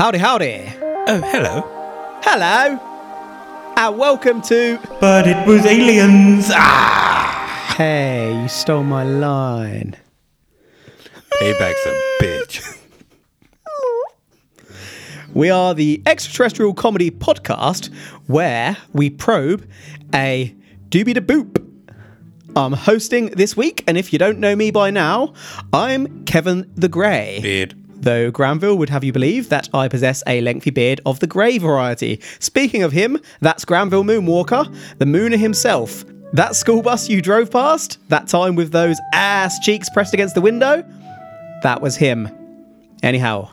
Howdy, howdy. Oh, hello. Hello. And welcome to. But it was aliens. Ah! Hey, you stole my line. Payback's a bitch. We are the extraterrestrial comedy podcast where we probe a doobie da boop. I'm hosting this week, and if you don't know me by now, I'm Kevin the Grey. Beard. Though Granville would have you believe that I possess a lengthy beard of the grey variety. Speaking of him, that's Granville Moonwalker, the Mooner himself. That school bus you drove past, that time with those ass cheeks pressed against the window, that was him. Anyhow,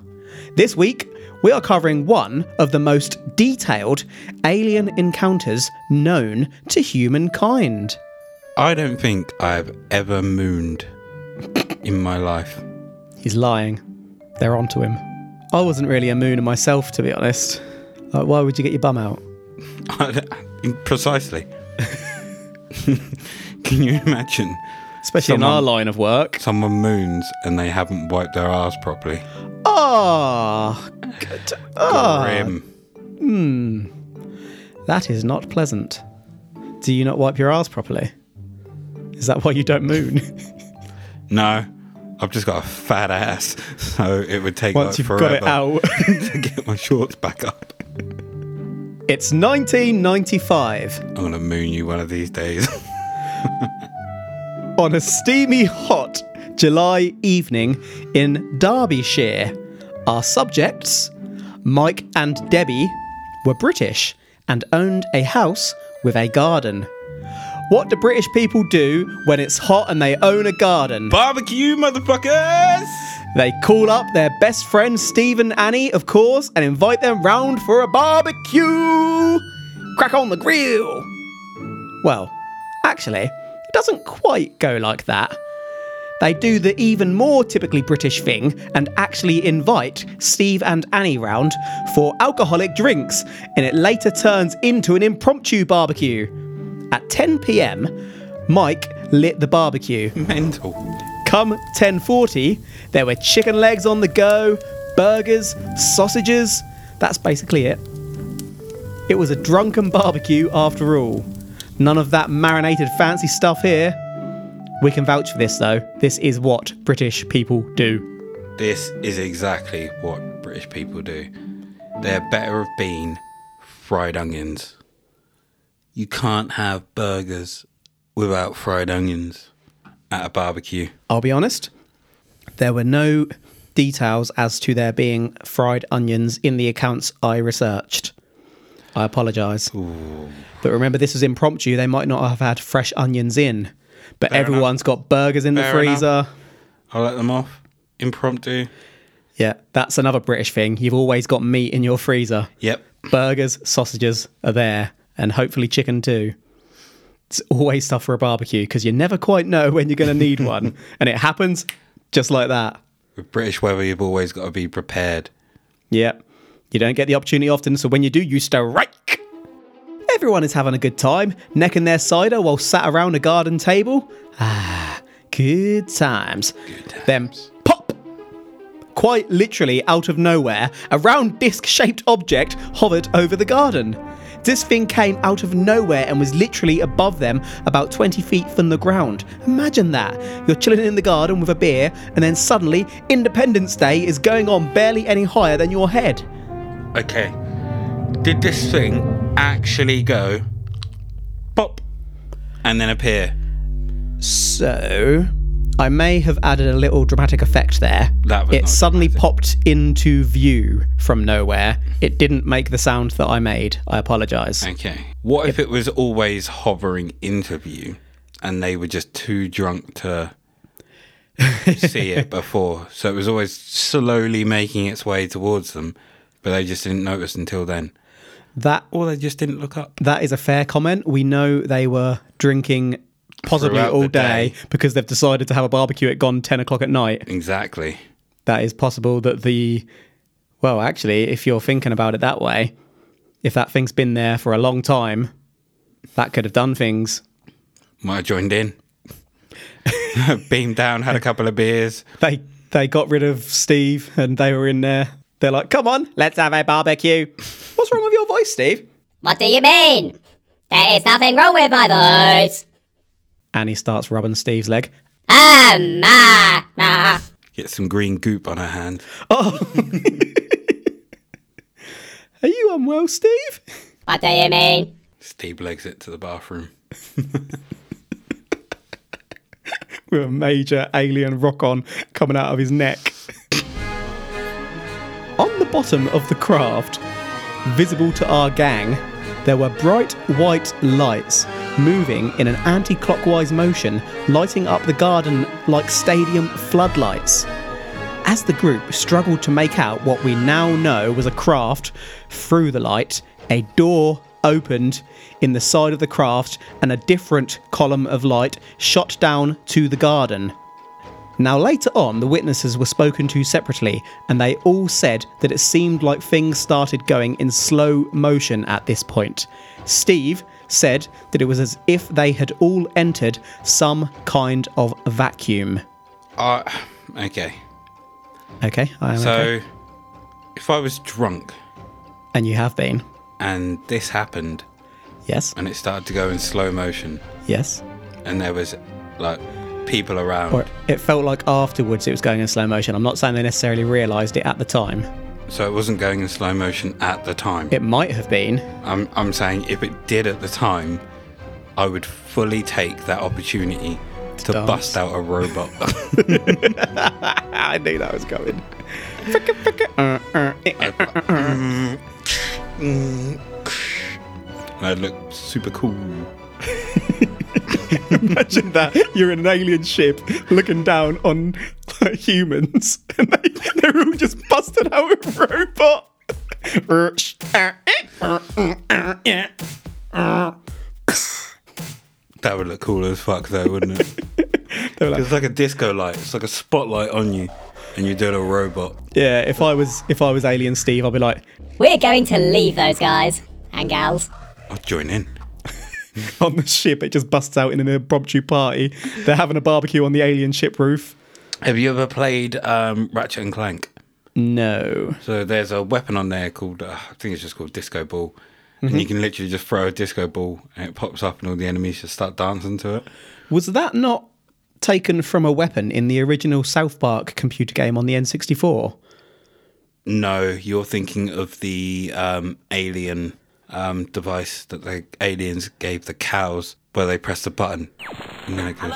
this week we are covering one of the most detailed alien encounters known to humankind. I don't think I've ever mooned in my life. He's lying. They're onto him. I wasn't really a mooner myself, to be honest. Like, why would you get your bum out? Precisely. Can you imagine Especially in our line of work. someone moons and they haven't wiped their ass properly? Ah, good. Ah, Grim. that is not pleasant. Do you not wipe your ass properly? Is that why you don't moon? No, I've just got a fat ass, so it would take Once like you've forever got it out. to get my shorts back up. it's 1995. I'm gonna moon you one of these days. on a steamy, hot July evening in Derbyshire. Our subjects, Mike and Debbie, were British and owned a house with a garden. What do British people do when it's hot and they own a garden? Barbecue, motherfuckers! They call up their best friends, Steve and Annie, of course, and invite them round for a barbecue. Crack on the grill. Well, actually, it doesn't quite go like that. They do the even more typically British thing and actually invite Steve and Annie round for alcoholic drinks, and it later turns into an impromptu barbecue. At 10 pm, Mike lit the barbecue. Mental. Come 10:40, there were chicken legs on the go, burgers, sausages. That's basically it. It was a drunken barbecue after all. None of that marinated fancy stuff here. We can vouch for this though. This is what British people do. This is exactly what British people do. They're better of being fried onions. You can't have burgers without fried onions at a barbecue. I'll be honest, there were no details as to there being fried onions in the accounts I researched. I apologise. But remember, this was impromptu. They might not have had fresh onions in. But Fair enough. everyone's got burgers in the Fair enough. freezer. I'll let them off. Impromptu. Yeah, that's another British thing. You've always got meat in your freezer. Yep. Burgers, sausages are there, and hopefully chicken too. It's always stuff for a barbecue because you never quite know when you're going to need one. And it happens just like that. With British weather, you've always got to be prepared. Yep. You don't get the opportunity often, so when you do, you strike. Everyone is having a good time, necking their cider while sat around a garden table. Ah, good times. Then pop! Quite literally out of nowhere, a round disc shaped object hovered over the garden. This thing came out of nowhere and was literally above them, about 20 feet from the ground. Imagine that. You're chilling in the garden with a beer, and then suddenly Independence Day is going on barely any higher than your head. Okay. Did this thing actually go pop and then appear? So, I may have added a little dramatic effect there. That it suddenly dramatic. popped into view from nowhere. It didn't make the sound that I made. I apologise. Okay. What if it was always hovering into view and they were just too drunk to see it before? So it was always slowly making its way towards them, but they just didn't notice until then. That Or they just didn't look up. that is a fair comment. We know they were drinking possibly all day, day. because they've decided to have a barbecue at gone ten o'clock at night. Exactly. That is possible that the well, actually, if you're thinking about it that way, if that thing's been there for a long time, that could have done things. Might have joined in. Beamed down, had a couple of beers. They they got rid of Steve and they were in there. They're like, come on, let's have a barbecue. What's wrong with your voice, Steve? What do you mean? There is nothing wrong with my voice. Annie starts rubbing Steve's leg. Ah, ma, ma. Get some green goop on her hand. Oh. Are you unwell, Steve? What do you mean? Steve legs it to the bathroom. With a major alien rock on coming out of his neck. on the bottom of the craft, visible to our gang, there were bright white lights moving in an anti clockwise motion, lighting up the garden like stadium floodlights. As the group struggled to make out what we now know was a craft through the light, a door opened in the side of the craft and a different column of light shot down to the garden. Now, later on, the witnesses were spoken to separately, and they all said that it seemed like things started going in slow motion at this point. Steve said that it was as if they had all entered some kind of vacuum. Uh, okay. Okay, I am So, okay. if I was drunk And you have been. and this happened Yes, and it started to go in slow motion yes. and there was like people around, Or it felt like afterwards it was going in slow motion. I'm not saying they necessarily realised it at the time. So it wasn't going in slow motion at the time. It might have been. I'm, I'm saying if it did at the time, I would fully take that opportunity to dance. bust out a robot. I knew that was coming. Uh, uh, eh, uh, uh mm. mm. I'd look super cool. Imagine that you're in an alien ship looking down on humans, and they, they're all just busted out with robot. That would look cool as fuck, though, wouldn't it? Like, it's like a disco light. It's like a spotlight on you, and you're doing a robot. yeah, if I was if I was Alien Steve, I'd be like, We're going to leave those guys and gals. I'll join in. on the ship, it just busts out in an impromptu party. They're having a barbecue on the alien ship roof. Have you ever played um, Ratchet and Clank? No. So there's a weapon on there called uh, I think it's just called disco ball, and you can literally just throw a disco ball and it pops up, and all the enemies just start dancing to it. Was that not taken from a weapon in the original South Park computer game on the N64? No, you're thinking of the um, alien um, device that the aliens gave the cows, where they press the button and then it goes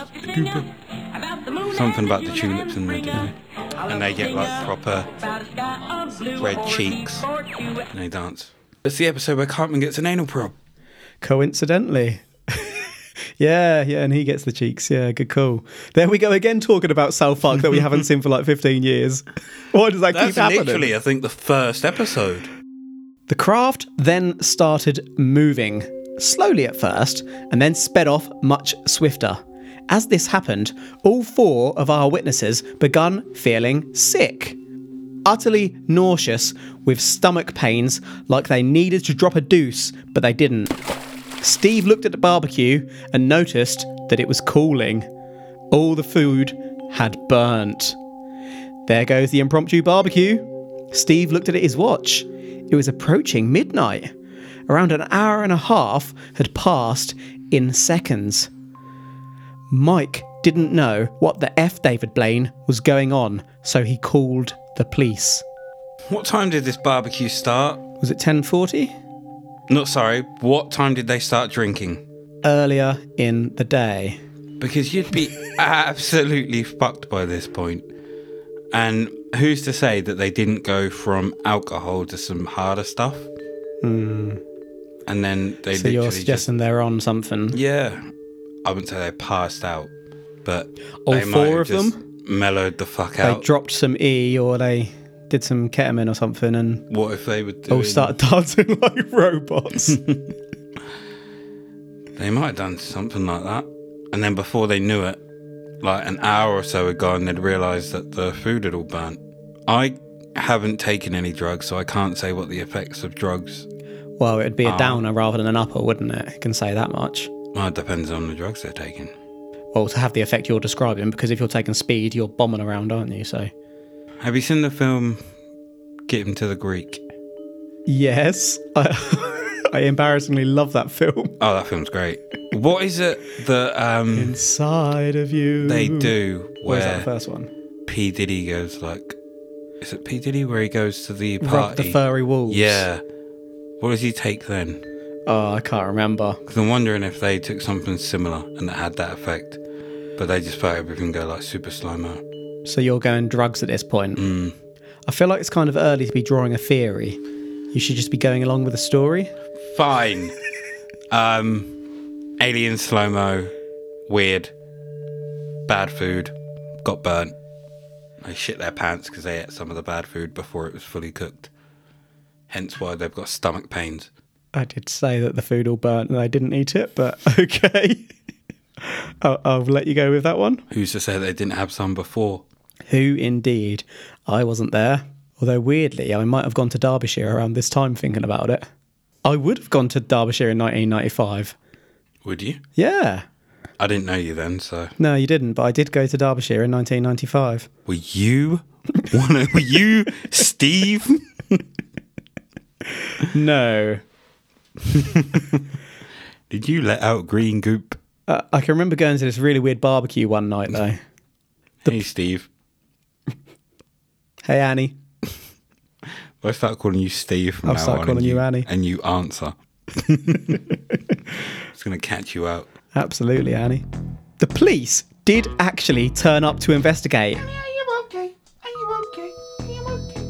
something about the tulips and the and they get like proper red cheeks and they dance. It's the episode where Cartman gets an anal probe. Coincidentally. yeah, yeah, and he gets the cheeks. Yeah, good call. There we go again, talking about South Park that we haven't seen for like 15 years. Why does that That's keep happening? literally, I think, the first episode. The craft then started moving, slowly at first, and then sped off much swifter. As this happened, all four of our witnesses began feeling sick. Utterly nauseous, with stomach pains, like they needed to drop a deuce, but they didn't. Steve looked at the barbecue and noticed that it was cooling. All the food had burnt. There goes the impromptu barbecue. Steve looked at his watch. It was approaching midnight. Around an hour and a half had passed in seconds. Mike didn't know what the F David Blaine was going on, so he called the police. What time did this barbecue start? Was it 10:40? Not sorry. What time did they start drinking? Earlier in the day. Because you'd be absolutely fucked by this point. And who's to say that they didn't go from alcohol to some harder stuff? Hmm. And then they. So you're just suggesting they're on something. yeah. I wouldn't say they passed out, but All four of just them? mellowed the fuck They out. They dropped some E or they did some ketamine or something and what if they would oh, doing? all started dancing like robots. They might have done something like that. And then before they knew it, like an hour or so had gone, they'd realised that the food had all burnt. I haven't taken any drugs, so I can't say what the effects of drugs. well, it'd be a downer rather than an upper, wouldn't it? I can say that much. Well, it depends on the drugs they're taking. Well, to have the effect you're describing, because if you're taking speed, you're bombing around, aren't you? So Have you seen the film Get him to the Greek. Yes, I, I embarrassingly love that film. Oh, that film's great. What is it that um, Inside of you. they do Where's that first one? P Diddy goes like? Is it P Diddy where he goes to the Rub party? the furry wolves. Yeah. What does he take then? Oh, I can't remember. Because I'm wondering if they took something similar and it had that effect, but they just felt everything go like super slow mo. So you're going drugs at this point. Mm. I feel like it's kind of early to be drawing a theory. You should just be going along with the story. Fine. um, alien slow mo, weird, bad food, got burnt. They shit their pants because they ate some of the bad food before it was fully cooked. Hence why they've got stomach pains. I did say that the food all burnt and I didn't eat it, but okay. I'll, I'll let you go with that one. Who's to say they didn't have some before? Who indeed? I wasn't there. Although weirdly, I might have gone to Derbyshire around this time thinking about it. I would have gone to Derbyshire in 1995. Would you? Yeah. I didn't know you then, so No, you didn't, but I did go to Derbyshire in 1995. were you? One, were you Steve? No. Did you let out green goop? Uh, I can remember going to this really weird barbecue one night, though. Hey, Steve. Hey, Annie. I start calling you Steve from I'll now start on, calling and you Annie. and you answer. it's gonna catch you out. Absolutely, Annie. The police did actually turn up to investigate. Annie, are you okay? Are you okay? Are you okay?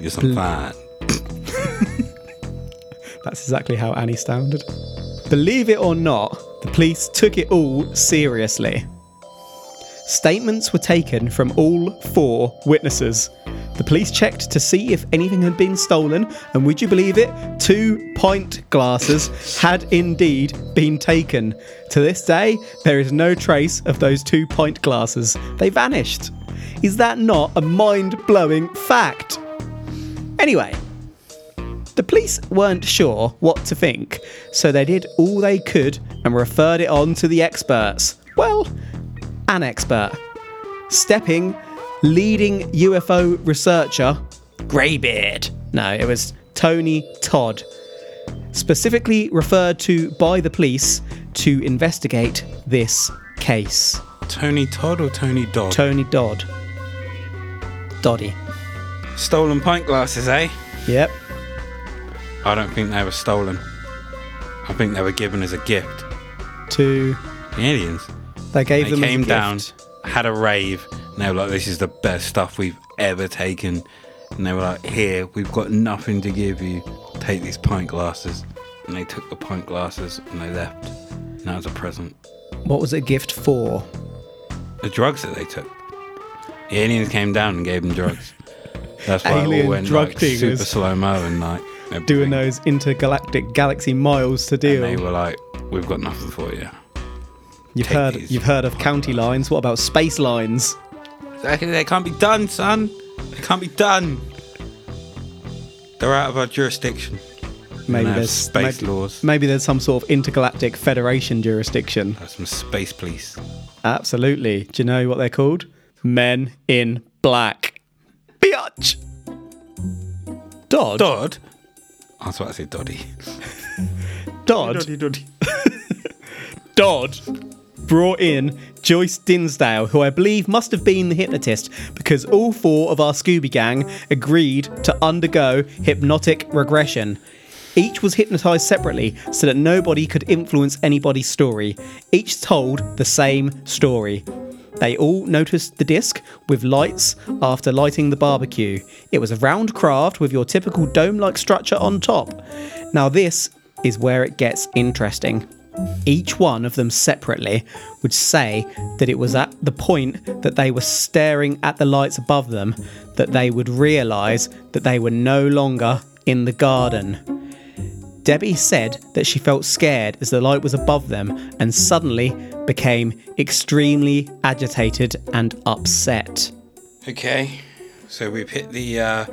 You're some fine. That's exactly how Annie sounded. Believe it or not, the police took it all seriously. Statements were taken from all four witnesses. The police checked to see if anything had been stolen, and would you believe it? Two pint glasses had indeed been taken. To this day, there is no trace of those two pint glasses. They vanished. Is that not a mind blowing fact? Anyway, the police weren't sure what to think, so they did all they could and referred it on to the experts. Well, an expert. Stepping, leading UFO researcher, Greybeard. No, it was Tony Todd. Specifically referred to by the police to investigate this case. Tony Todd or Tony Dodd? Tony Dodd. Doddy. Stolen pint glasses, eh? Yep. I don't think they were stolen. I think they were given as a gift. To The aliens. they gave They them a came down, had a rave, and they were like, "This is the best stuff we've ever taken." And they were like, "Here, we've got nothing to give you. Take these pint glasses." And they took the pint glasses and they left. And that was a present. What was it a gift for? The drugs that they took. The aliens came down and gave them drugs. That's why it Alien all went drug like super slow mo and like Doing those intergalactic galaxy miles to deal. And they were like, "We've got nothing for you." You've Take heard you've heard of county lines. What about space lines? They they can't be done, son. They can't be done. They're out of our jurisdiction. Maybe there's space maybe, laws. Maybe there's some sort of intergalactic federation jurisdiction. That's some space police. Absolutely. Do you know what they're called? Men in Black. Biatch. Dodd. Dodd. I was about to say Doddy. Dodd. Doddy. Dodd brought in Joyce Dinsdale, who I believe must have been the hypnotist, because all four of our Scooby Gang agreed to undergo hypnotic regression. Each was hypnotized separately so that nobody could influence anybody's story. Each told the same story. They all noticed the disc with lights after lighting the barbecue. It was a round craft with your typical dome like structure on top. Now, this is where it gets interesting. Each one of them separately would say that it was at the point that they were staring at the lights above them that they would realise that they were no longer in the garden. Debbie said that she felt scared as the light was above them and suddenly became extremely agitated and upset. Okay, so we've hit the uh,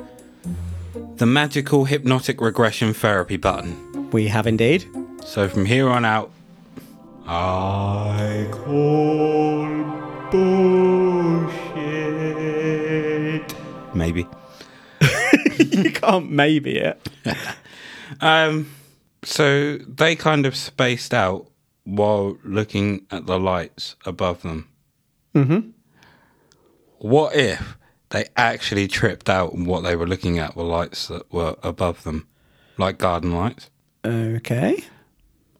the magical hypnotic regression therapy button. We have indeed. So from here on out, I call bullshit. Maybe. you can't maybe it. Um, so they kind of spaced out while looking at the lights above them. Mm-hmm. What if they actually tripped out and what they were looking at were lights that were above them, like garden lights? Okay.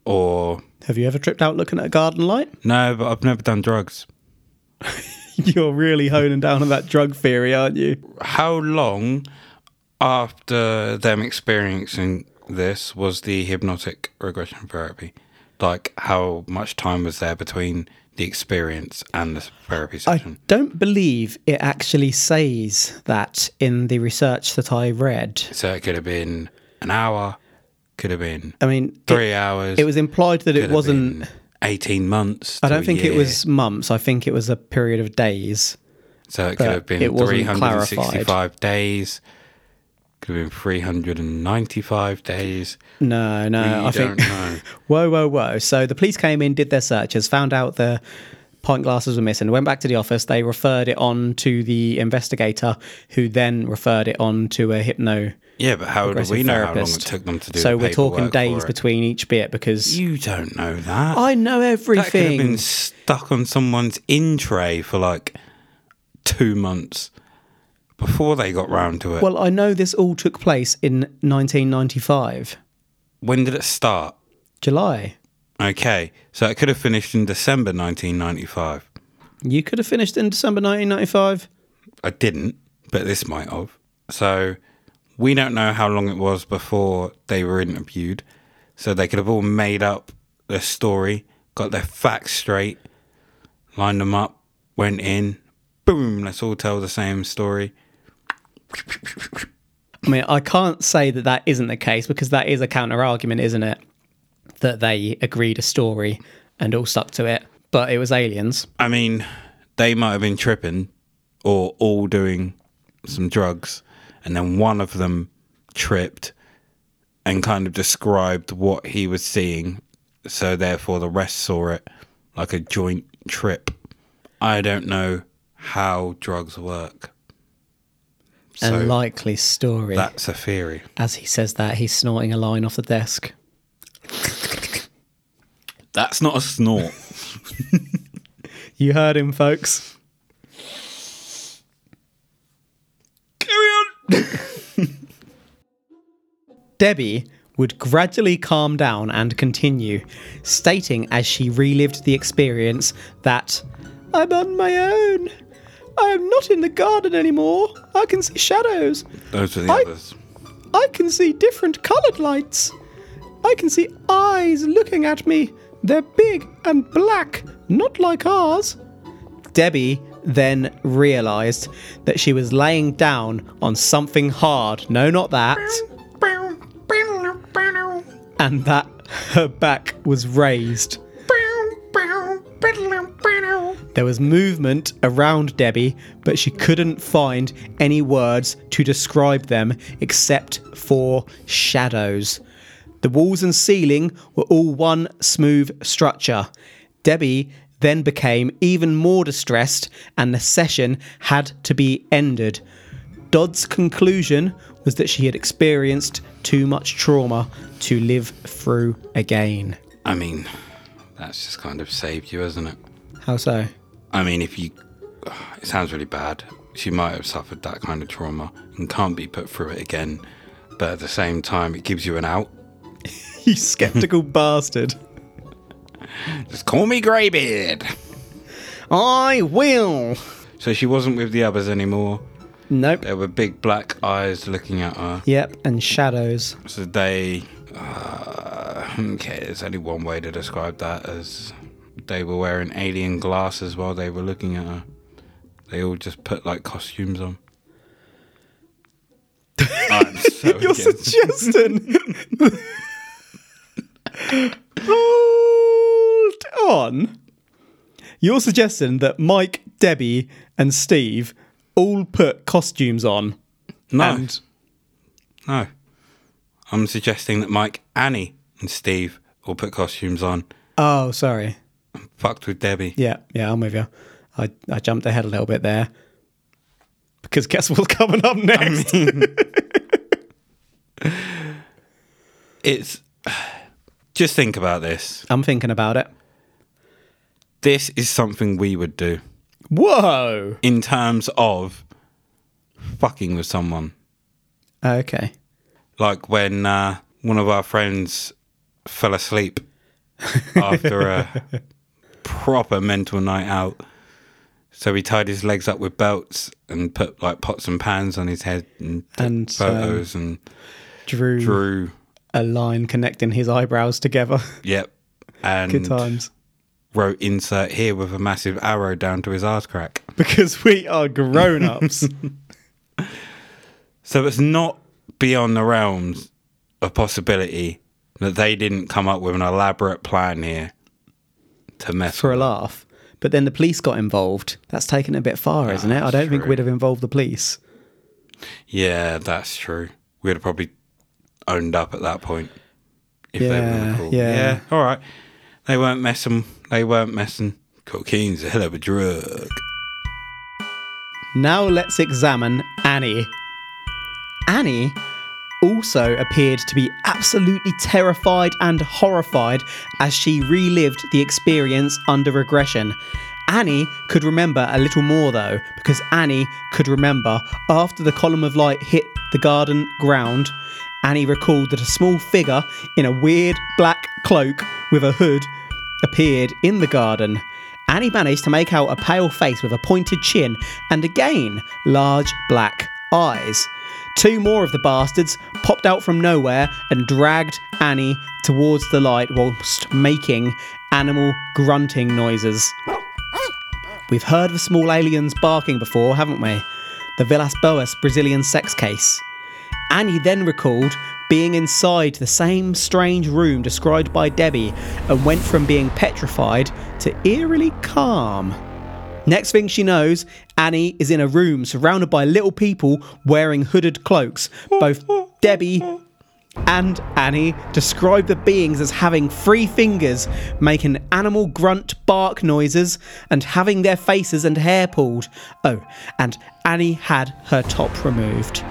Or Have you ever tripped out looking at a garden light? no, but I've never done drugs. You're really honing down on that drug theory, aren't you? How long after them experiencing this was the hypnotic regression therapy? Like, how much time was there between the experience and the therapy session. I don't believe it actually says that in the research that I read. So it could have been an hour, could have been I mean, three it, hours. it was implied that it wasn't. 18 months. I don't think it was months. I think it was a period of days. So it could have been it wasn't 365 days. Could have been 395 days. No, no. We I don't think. know. Whoa, whoa, whoa. So the police came in, did their searches, found out the pint glasses were missing, went back to the office. They referred it on to the investigator, who then referred it on to a hypno. Yeah, but how do we know how long it took them to do So we're talking days between each bit because You don't know that. I know everything. that could have been stuck on someone's in tray for like two months before they got round to it. Well, I know this all took place in 1995, when did it start? July. Okay, so it could have finished in December 1995. You could have finished in December 1995. I didn't, but this might have. So we don't know how long it was before they were interviewed. So they could have all made up their story, got their facts straight, lined them up, went in, boom, let's all tell the same story. I mean, I can't say that that isn't the case because that is a counter argument, isn't it? That they agreed a story and all stuck to it, but it was aliens. I mean, they might have been tripping or all doing some drugs, and then one of them tripped and kind of described what he was seeing. So, therefore, the rest saw it like a joint trip. I don't know how drugs work. A So, likely story. that's a theory. As he says that, he's snorting a line off the desk. That's not a snort. You heard him, folks. Carry on. Debbie would gradually calm down and continue, stating as she relived the experience that I'm on my own. I am not in the garden anymore. I can see shadows. Those are the I- others. I can see different coloured lights. I can see eyes looking at me. They're big and black, not like ours. Debbie then realised that she was laying down on something hard. No, not that. And that her back was raised. There was movement around Debbie, but she couldn't find any words to describe them except for shadows. The walls and ceiling were all one smooth structure. Debbie then became even more distressed, and the session had to be ended. Dodd's conclusion was that she had experienced too much trauma to live through again. I mean, that's just kind of saved you, hasn't it? How so? I mean, if you. It sounds really bad. She might have suffered that kind of trauma and can't be put through it again. But at the same time, it gives you an out. You skeptical bastard. Just call me Greybeard. I will. So she wasn't with the others anymore. Nope. There were big black eyes looking at her. Yep, and shadows. So they. Uh, okay, there's only one way to describe that as they were wearing alien glasses while they were looking at her. They all just put like costumes on. I'm so You're against- suggesting. Hold on. You're suggesting that Mike, Debbie, and Steve all put costumes on. No, And no. I'm suggesting that Mike, Annie, and Steve all put costumes on. oh, sorry. Fucked with Debbie. Yeah, yeah, I'm with you. I, I jumped ahead a little bit there. Because guess what's coming up next? it's just think about this. I'm thinking about it. This is something we would do Whoa. in terms of fucking with someone. Okay. Like when uh, one of our friends fell asleep after a proper mental night out. So he tied his legs up with belts and put like pots and pans on his head and, And, uh, photos and Drew, drew. a line connecting his eyebrows together. Yep. And Good times. wrote insert here with a massive arrow down to his arse crack. Because we are grown ups. So it's not beyond the realms of possibility that they didn't come up with an elaborate plan here to mess for a laugh. But then the police got involved. That's taken a bit far, isn't it? Ah, I don't think we'd have involved the police. Yeah, that's true. We'd have probably owned up at that point. If they were cool. yeah. yeah. All right. They weren't messing. They weren't messing. Cocaine's a hell of a drug. Now let's examine Annie. Annie also appeared to be absolutely terrified and horrified as she relived the experience under regression. Annie could remember a little more though, because Annie could remember after the column of light hit the garden ground, Annie recalled that a small figure in a weird black cloak with a hood appeared in the garden. Annie managed to make out a pale face with a pointed chin and again large black eyes. Two more of the bastards popped out from nowhere and dragged Annie towards the light whilst making animal grunting noises. We've heard of small aliens barking before, haven't we? The Villas Boas Brazilian sex case. Annie then recalled being inside the same strange room described by Debbie and went from being petrified to eerily calm. Next thing she knows, Annie is in a room surrounded by little people wearing hooded cloaks. Both Debbie and Annie describe the beings as having three fingers, making animal grunt bark noises, and having their faces and hair pulled. Oh, and Annie had her top removed.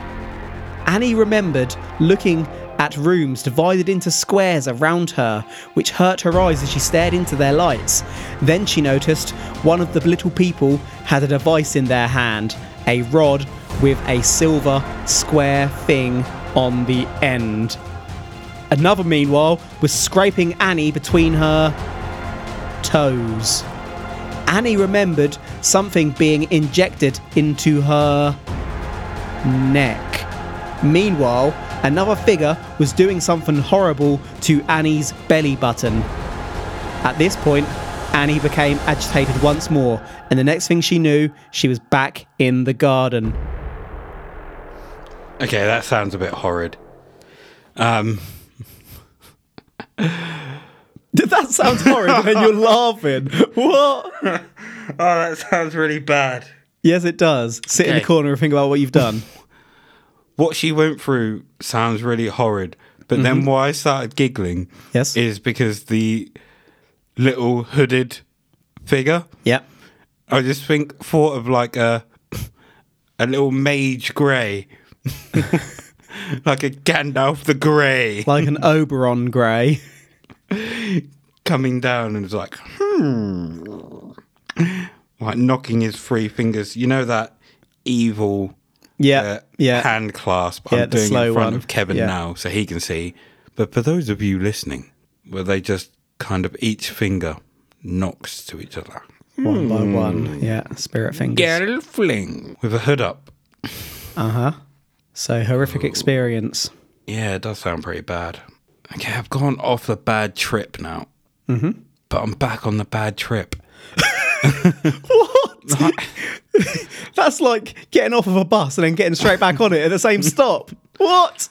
Annie remembered looking at rooms divided into squares around her, which hurt her eyes as she stared into their lights. Then she noticed one of the little people had a device in their hand a rod with a silver square thing on the end. Another, meanwhile, was scraping Annie between her toes. Annie remembered something being injected into her neck. Meanwhile, another figure was doing something horrible to Annie's belly button. At this point, Annie became agitated once more, and the next thing she knew, she was back in the garden. Okay, that sounds a bit horrid. Um, That sounds horrid, and you're laughing. What? oh, that sounds really bad. Yes, it does. Sit in the corner and think about what you've done. What she went through sounds really horrid, but then why I started giggling Yes. is because the little hooded figure. Yep. I just think thought of like a a little mage grey, like a Gandalf the Grey Like an Oberon Grey. coming down and it's like, hmm, like knocking his three fingers. You know that evil Yeah. uh, yeah. hand clasp Yeah, I'm doing in front one. of Kevin Yeah. now, so he can see. But for those of you listening, where they just kind of each finger knocks to each other. One by one. Yeah. Spirit fingers. Gelfling with a hood up. Uh huh. So horrific experience. Yeah, it does sound pretty bad. Okay, I've gone off the bad trip now. Mm-hmm. But I'm back on the bad trip. That's like getting off of a bus and then getting straight back on it at the same stop. What?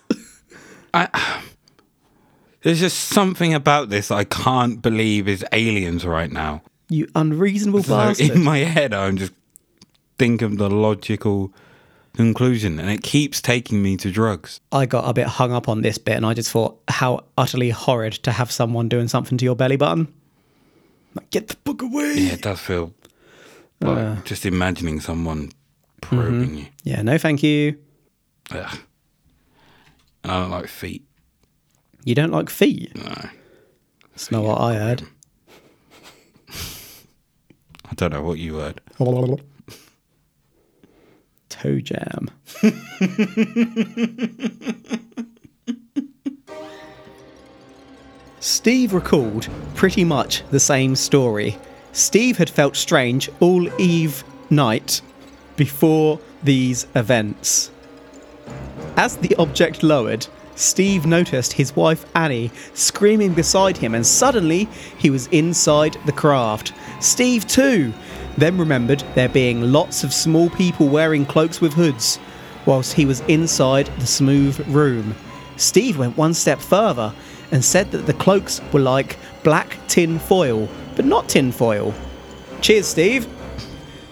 There's just something about this I can't believe is aliens right now. You unreasonable So bastard. in my head, I'm just thinking of the logical conclusion, and it keeps taking me to drugs. I got a bit hung up on this bit and I just thought how utterly horrid to have someone doing something to your belly button. Like, get the book away. Yeah, it does feel like Uh. just imagining someone probing you. Yeah, no thank you. Ugh. And I don't like feet. You don't like feet? No. That's not what I heard. I don't know what you heard. Toe jam. Steve recalled pretty much the same story. Steve had felt strange all Eve night before these events. As the object lowered, Steve noticed his wife Annie screaming beside him, and suddenly he was inside the craft. Steve, too, then remembered there being lots of small people wearing cloaks with hoods, whilst he was inside the smooth room. Steve went one step further and said that the cloaks were like black tin foil, but not tin foil. Cheers, Steve.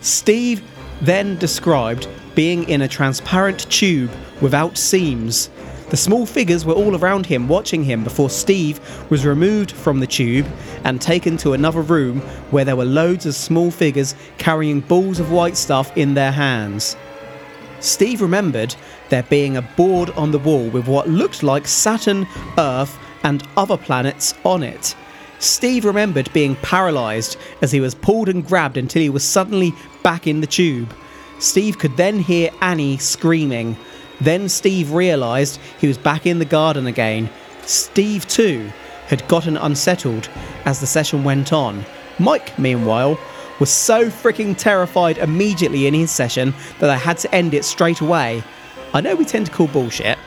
Steve then described being in a transparent tube without seams. The small figures were all around him, watching him before Steve was removed from the tube and taken to another room where there were loads of small figures carrying balls of white stuff in their hands. Steve remembered there being a board on the wall with what looked like Saturn, Earth, and other planets on it. Steve remembered being paralysed as he was pulled and grabbed until he was suddenly back in the tube. Steve could then hear Annie screaming. Then Steve realised he was back in the garden again. Steve, too, had gotten unsettled as the session went on. Mike, meanwhile, was so freaking terrified immediately in his session that I had to end it straight away. I know we tend to call bullshit,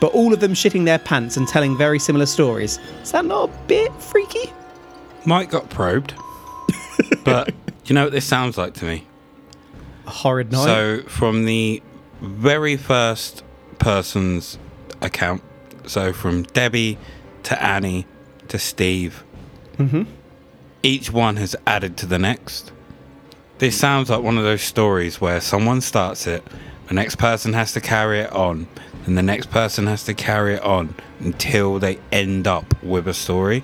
but all of them shitting their pants and telling very similar stories. Is that not a bit freaky? Mike got probed, but do you know what this sounds like to me? A horrid night. So from the very first person's account, so from Debbie to Annie to Steve, mm-hmm. Each one has added to the next. This sounds like one of those stories where someone starts it, the next person has to carry it on, and the next person has to carry it on until they end up with a story.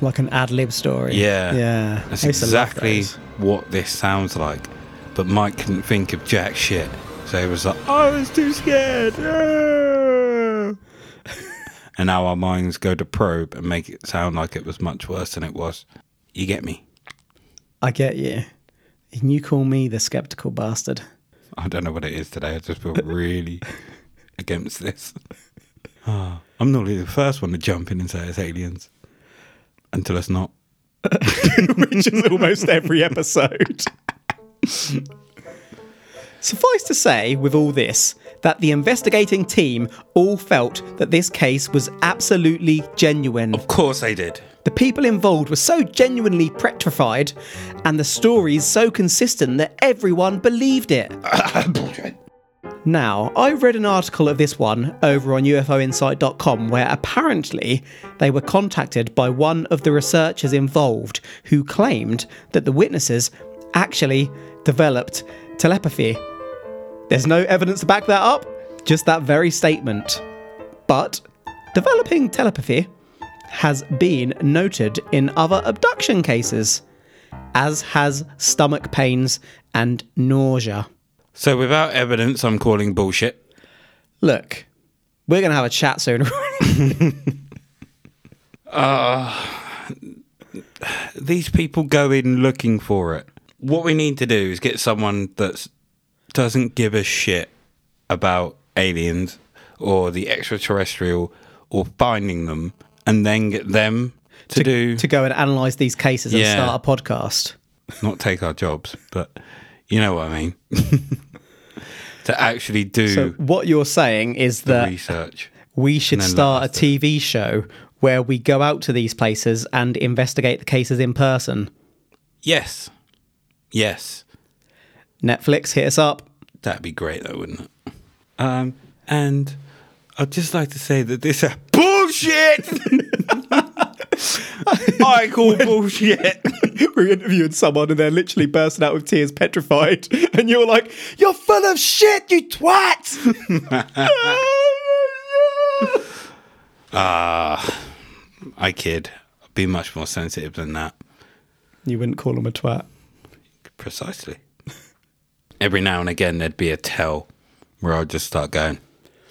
like an ad lib story. Yeah. Yeah. That's I used to love exactly what this sounds like. But Mike couldn't think of jack shit. So he was like, I was too scared. Ah." and now our minds go to probe and make it sound like it was much worse than it was. You get me? I get you. And you call me the skeptical bastard. I don't know what it is today. I just feel really against this. Ah, I'm normally the first one to jump in and say it's aliens. Until it's not. which is almost every episode. Suffice to say, with all this, that the investigating team all felt that this case was absolutely genuine. Of course they did. The people involved were so genuinely petrified, and the stories so consistent that everyone believed it. Now, I read an article of this one over on UFOinsight.com where apparently they were contacted by one of the researchers involved who claimed that the witnesses actually developed telepathy. There's no evidence to back that up, just that very statement. But developing telepathy has been noted in other abduction cases, as has stomach pains and nausea. So without evidence, I'm calling bullshit. Look, we're going to have a chat soon. these people go in looking for it. What we need to do is get someone that doesn't give a shit about aliens or the extraterrestrial or finding them, and then get them to, do to go and analyze these cases and start a podcast. not take our jobs, but you know what I mean. to actually do So what you're saying is that research. we should start a TV show where we go out to these places and investigate the cases in person. Yes, yes, Netflix, hit us up. that'd be great, though, wouldn't it? Um, and I'd just like to say that this is bullshit. I call bullshit. We're interviewing someone and they're literally bursting out with tears, petrified, and you're like, "You're full of shit, you twat!" Ah, I kid. I'd be much more sensitive than that. you wouldn't call him a twat. Precisely. Every now and again, there'd be a tell where I'd just start going.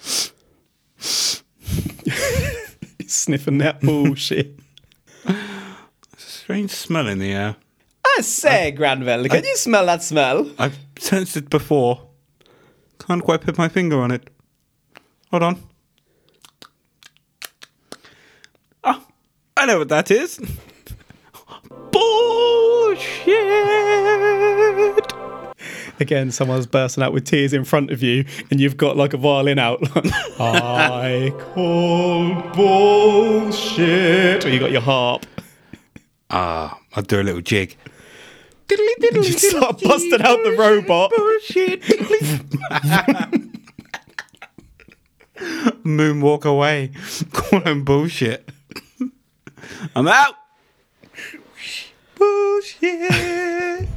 Sniffing that bullshit. There's a strange smell in the air. I say, Granville, can you smell that smell? I've sensed it before. Can't quite put my finger on it. Hold on. Ah, I know what that is. Again, someone's bursting out with tears in front of you, and you've got like a violin out. I call bullshit. Or you got your harp. Ah, I'll do a little jig. You start busting out the robot. Bullshit. Moonwalk away. Call him bullshit. I'm out. Bullshit.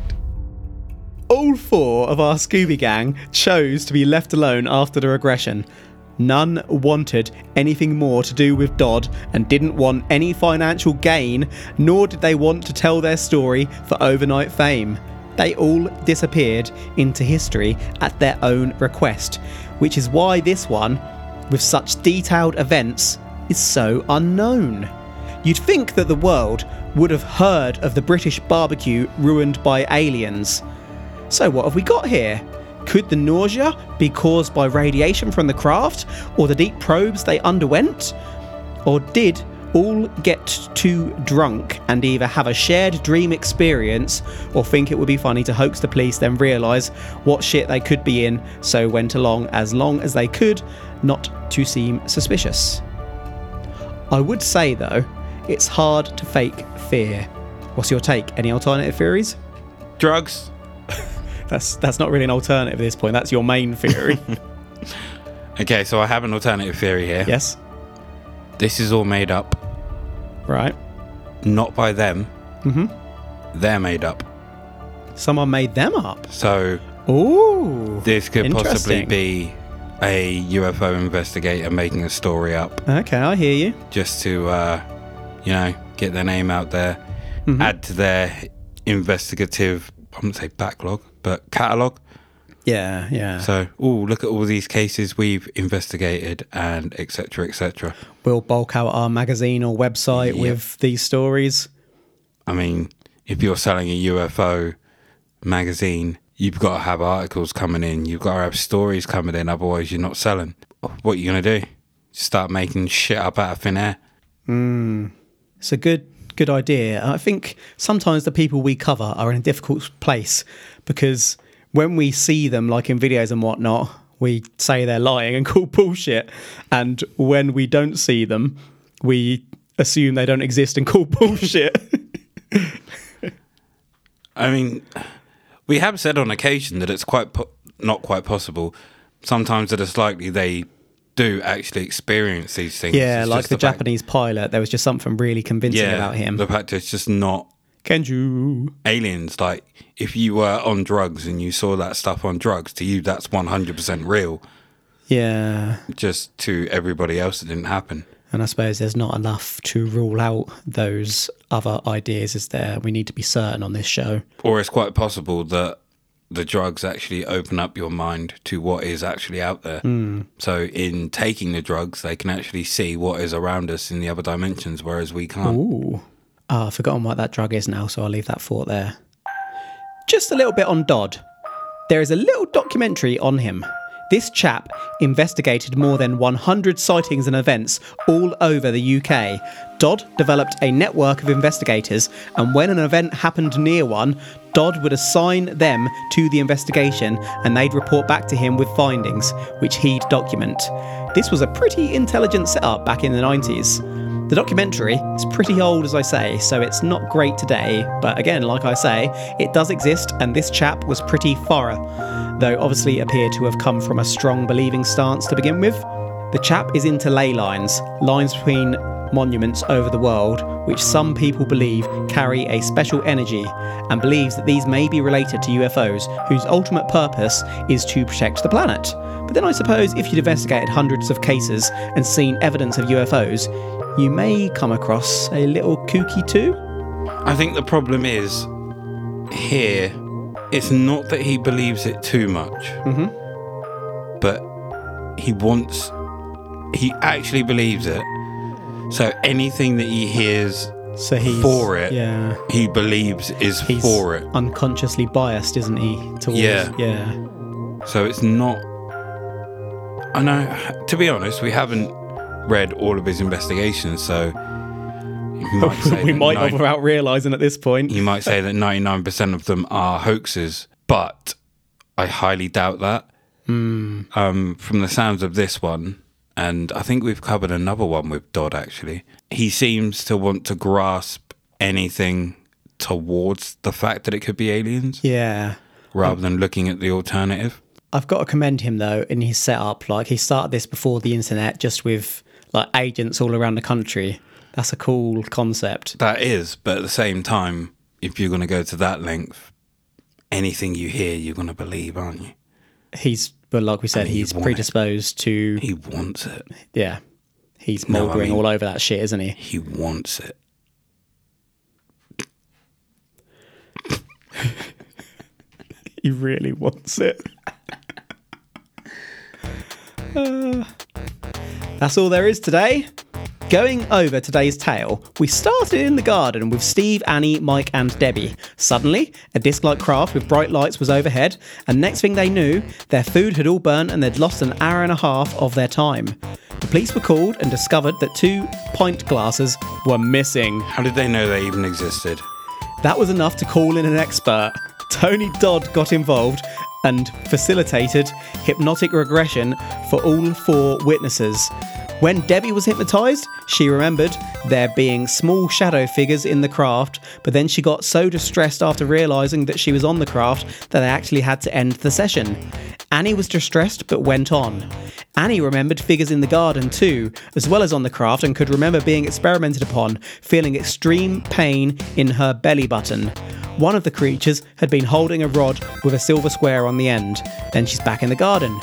All four of our Scooby Gang chose to be left alone after the regression. None wanted anything more to do with Dodd and didn't want any financial gain, nor did they want to tell their story for overnight fame. They all disappeared into history at their own request, which is why this one, with such detailed events, is so unknown. You'd think that the world would have heard of the British barbecue ruined by aliens. So, what have we got here? Could the nausea be caused by radiation from the craft or the deep probes they underwent? Or did all get too drunk and either have a shared dream experience or think it would be funny to hoax the police, then realise what shit they could be in, so went along as long as they could, not to seem suspicious? I would say, though, it's hard to fake fear. What's your take? Any alternative theories? Drugs. That's that's not really an alternative at this point. That's your main theory. Okay, so I have an alternative theory here. yes. This is all made up, Right. not by them. Mhm. They're made up. Someone made them up. So Ooh. this could possibly be a UFO investigator making a story up Okay, I hear you. just to, uh, you know, get their name out there, Mm-hmm. add to their investigative, I wouldn't say backlog, but catalogue. Yeah, yeah. So, oh, look at all these cases we've investigated and etc. etc. we'll bulk out our magazine or website with these stories. I mean, if you're selling a UFO magazine, you've got to have articles coming in. You've got to have stories coming in. Otherwise, you're not selling. What are you going to do? Start making shit up out of thin air? Hmm. It's a good good idea. I think sometimes the people we cover are in a difficult place because when we see them, like in videos and whatnot, we say they're lying and call bullshit. And when we don't see them, we assume they don't exist and call bullshit. I mean, we have said on occasion that it's quite po- not quite possible. Sometimes it's likely they do actually experience these things. yeah, It's like the, fact- Japanese pilot, there was just something really convincing yeah, about him. The fact it's just not Kenju. aliens. Like if you were on drugs and you saw that stuff on drugs, to you that's one hundred percent real. Yeah. Just to everybody else, it didn't happen. And I suppose there's not enough to rule out those other ideas, is there? We need to be certain on this show. Or it's quite possible that the drugs actually open up your mind to what is actually out there. Hmm. So in taking the drugs, they can actually see what is around us in the other dimensions, whereas we can't. Ooh. Ah, I've forgotten what that drug is now, so I'll leave that thought there. Just a little bit on Dodd. There is a little documentary on him. This chap investigated more than 100 sightings and events all over the UK. Dodd developed a network of investigators, and when an event happened near one, Dodd would assign them to the investigation and they'd report back to him with findings, which he'd document. This was a pretty intelligent setup back in the 90s. The documentary is pretty old, as I say, so it's not great today, but again, like I say, it does exist, and this chap was pretty thorough, though obviously appeared to have come from a strong believing stance to begin with. The chap is into ley lines, lines between monuments over the world, which some people believe carry a special energy, and believes that these may be related to UFOs, whose ultimate purpose is to protect the planet. But then I suppose if you'd investigated hundreds of cases and seen evidence of UFOs, you may come across a little kooky too. I think the problem is here, it's not that he believes it too much, mm-hmm. but he wants, he actually believes it. So anything that he hears, So he's For it. Yeah. he believes is He's for it. unconsciously biased, isn't he? Towards, Yeah. Yeah. So it's not. I know. To be honest, we haven't read all of his investigations, so you might we might nine- have without realising at this point. you might say that ninety nine percent of them are hoaxes, but I highly doubt that. Hmm. Um, from the sounds of this one, and I think we've covered another one with Dodd. Actually, he seems to want to grasp anything towards the fact that it could be aliens, Yeah. rather than looking at the alternative. I've got to commend him though in his setup. Like he started this before the internet, just with like agents all around the country. That's a cool concept. That is, but at the same time, if you're going to go to that length, anything you hear, you're going to believe, aren't you? He's, but like we said, And he's want it. predisposed to. He wants it. Yeah, he's No, I mean- all over that shit, isn't he? He wants it. He really wants it. Uh, that's all there is today. Going over today's tale, we started in the garden with Steve, Annie, Mike, and Debbie. Suddenly, a disc like craft with bright lights was overhead, and next thing they knew, their food had all burnt and they'd lost an hour and a half of their time. The police were called and discovered that two pint glasses were missing. How did they know they even existed? That was enough to call in an expert. Tony Dodd got involved and facilitated hypnotic regression for all four witnesses. When Debbie was hypnotized, she remembered there being small shadow figures in the craft, but then she got so distressed after realizing that she was on the craft that they actually had to end the session. Annie was distressed but went on. Annie remembered figures in the garden too, as well as on the craft, and could remember being experimented upon, feeling extreme pain in her belly button. One of the creatures had been holding a rod with a silver square on the end. Then she's back in the garden.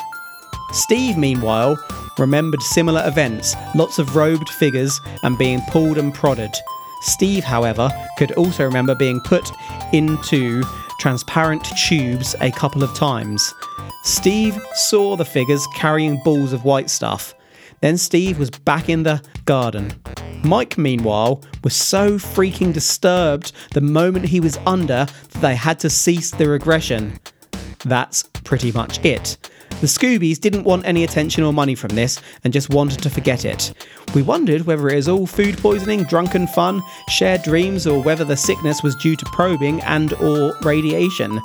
Steve, meanwhile, remembered similar events lots of robed figures and being pulled and prodded. Steve, however, could also remember being put into transparent tubes a couple of times. Steve saw the figures carrying balls of white stuff. Then Steve was back in the garden. Mike, meanwhile, was so freaking disturbed the moment he was under that they had to cease the regression. That's pretty much it. The Scoobies didn't want any attention or money from this and just wanted to forget it. We wondered whether it was all food poisoning, drunken fun, shared dreams, or whether the sickness was due to probing and or radiation.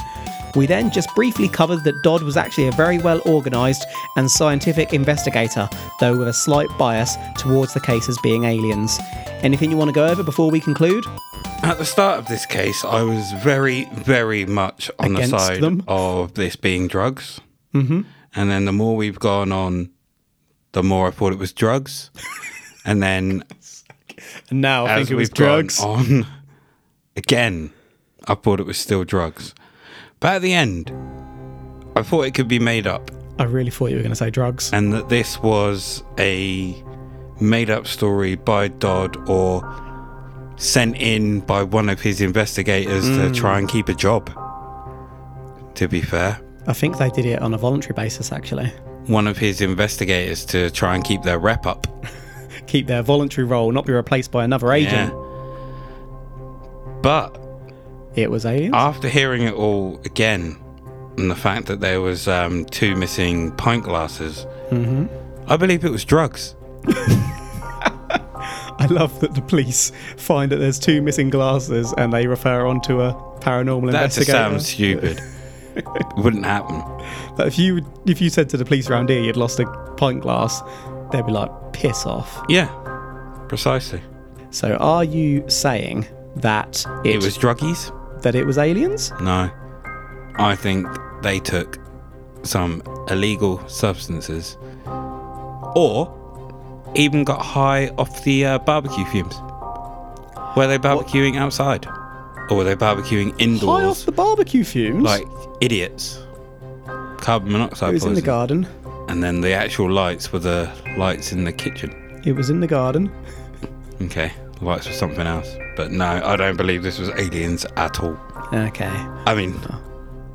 We then just briefly covered that Dodd was actually a very well organised and scientific investigator, though with a slight bias towards the case as being aliens. Anything you want to go over before we conclude? At the start of this case, I was very, very much on Against the side them? of this being drugs. Mm-hmm. And then the more we've gone on, the more I thought it was drugs. and then And now I as think it was drugs. on, again, I thought it was still drugs. But at the end, I thought it could be made up. I really thought you were going to say drugs. and that this was a made up story by Dodd or sent in by one of his investigators to mm. try and keep a job. To be fair, I think they did it on a voluntary basis, actually. one of his investigators to try and keep their rep up. Keep their voluntary role, not be replaced by another agent. Yeah. But It was aliens. after hearing it all again, and the fact that there was um, two missing pint glasses, I believe it was drugs. I love that the police find that there's two missing glasses and they refer on to a paranormal That investigator. sounds stupid. it wouldn't happen. But if you if you said to the police around here you'd lost a pint glass, they'd be like, piss off. Yeah, precisely. So are you saying that it, It was druggies? That it was aliens? No. I think they took some illegal substances or even got high off the uh, barbecue fumes. Were they barbecuing outside? Or were they barbecuing indoors? High off the barbecue fumes. like idiots? Carbon monoxide it was in the garden. And then the actual lights were the lights in the kitchen. It was in the garden. Okay, the lights were something else. But no, I don't believe this was aliens at all. Okay. I mean,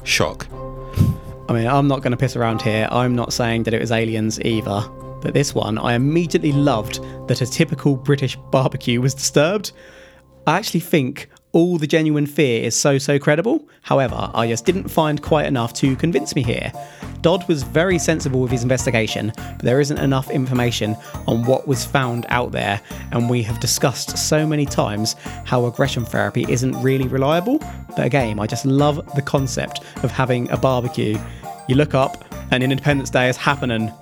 shock. I mean, I'm not going to piss around here. I'm not saying that it was aliens either, But this one, I immediately loved that a typical British barbecue was disturbed. I actually think all the genuine fear is so, so credible. However, I just didn't find quite enough to convince me here. Dodd was very sensible with his investigation, but there isn't enough information on what was found out there, and we have discussed so many times how regression therapy isn't really reliable. But again, I just love the concept of having a barbecue. You look up, and Independence Day is happening.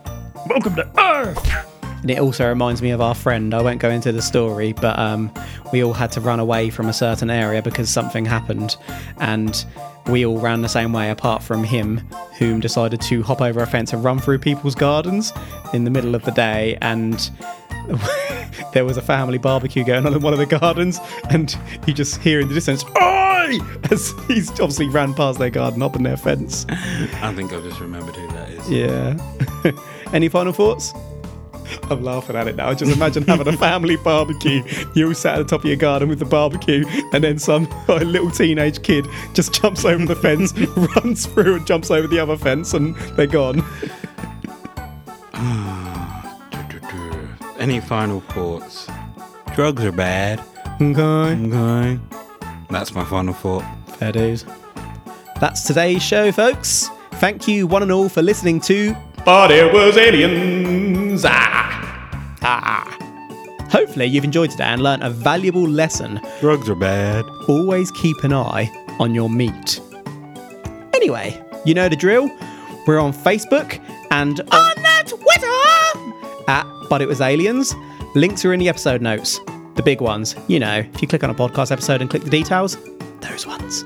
Welcome to Earth! And it also reminds me of our friend. I won't go into the story, but um, we all had to run away from a certain area because something happened. And we all ran the same way, apart from him, whom decided to hop over a fence and run through people's gardens in the middle of the day. And there was a family barbecue going on in one of the gardens, and you just hear in the distance, "Oi!" as he's obviously ran past their garden, up in their fence. I think I've just remembered who that is. Yeah. Any final thoughts? I'm laughing at it now. Just imagine having a family barbecue. You all sat at the top of your garden with the barbecue, and then some like, little teenage kid just jumps over the fence, runs through, and jumps over the other fence, and they're gone. Any final thoughts? Drugs are bad. Okay. Okay. That's my final thought. Fair dues. That's today's show, folks. Thank you, one and all, for listening to But It Was Aliens. Ah. Ah. Hopefully, you've enjoyed today and learnt a valuable lesson. Drugs are bad. Always keep an eye on your meat. Anyway, you know the drill. We're on Facebook and on, on Twitter at But It Was Aliens. Links are in the episode notes. The big ones, you know, if you click on a podcast episode and click the details, those ones.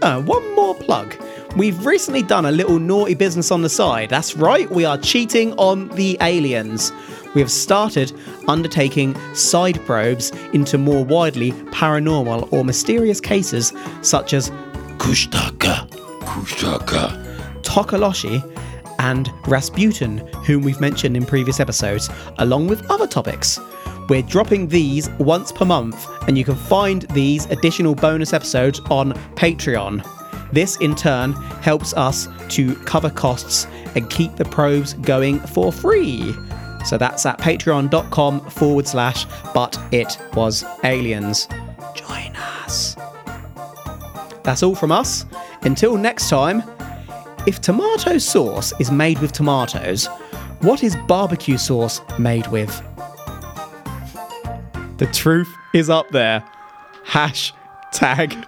Uh, one more plug. We've recently done a little naughty business on the side. That's right, we are cheating on the aliens. We have started undertaking side probes into more widely paranormal or mysterious cases such as Kushtaka, Kushaka. Tokoloshi, and Rasputin, whom we've mentioned in previous episodes, along with other topics. We're dropping these once per month, and you can find these additional bonus episodes on Patreon. This, in turn, helps us to cover costs and keep the probes going for free. So that's at patreon.com forward slash but it was aliens. Join us. That's all from us. Until next time, if tomato sauce is made with tomatoes, what is barbecue sauce made with? The truth is up there. Hashtag.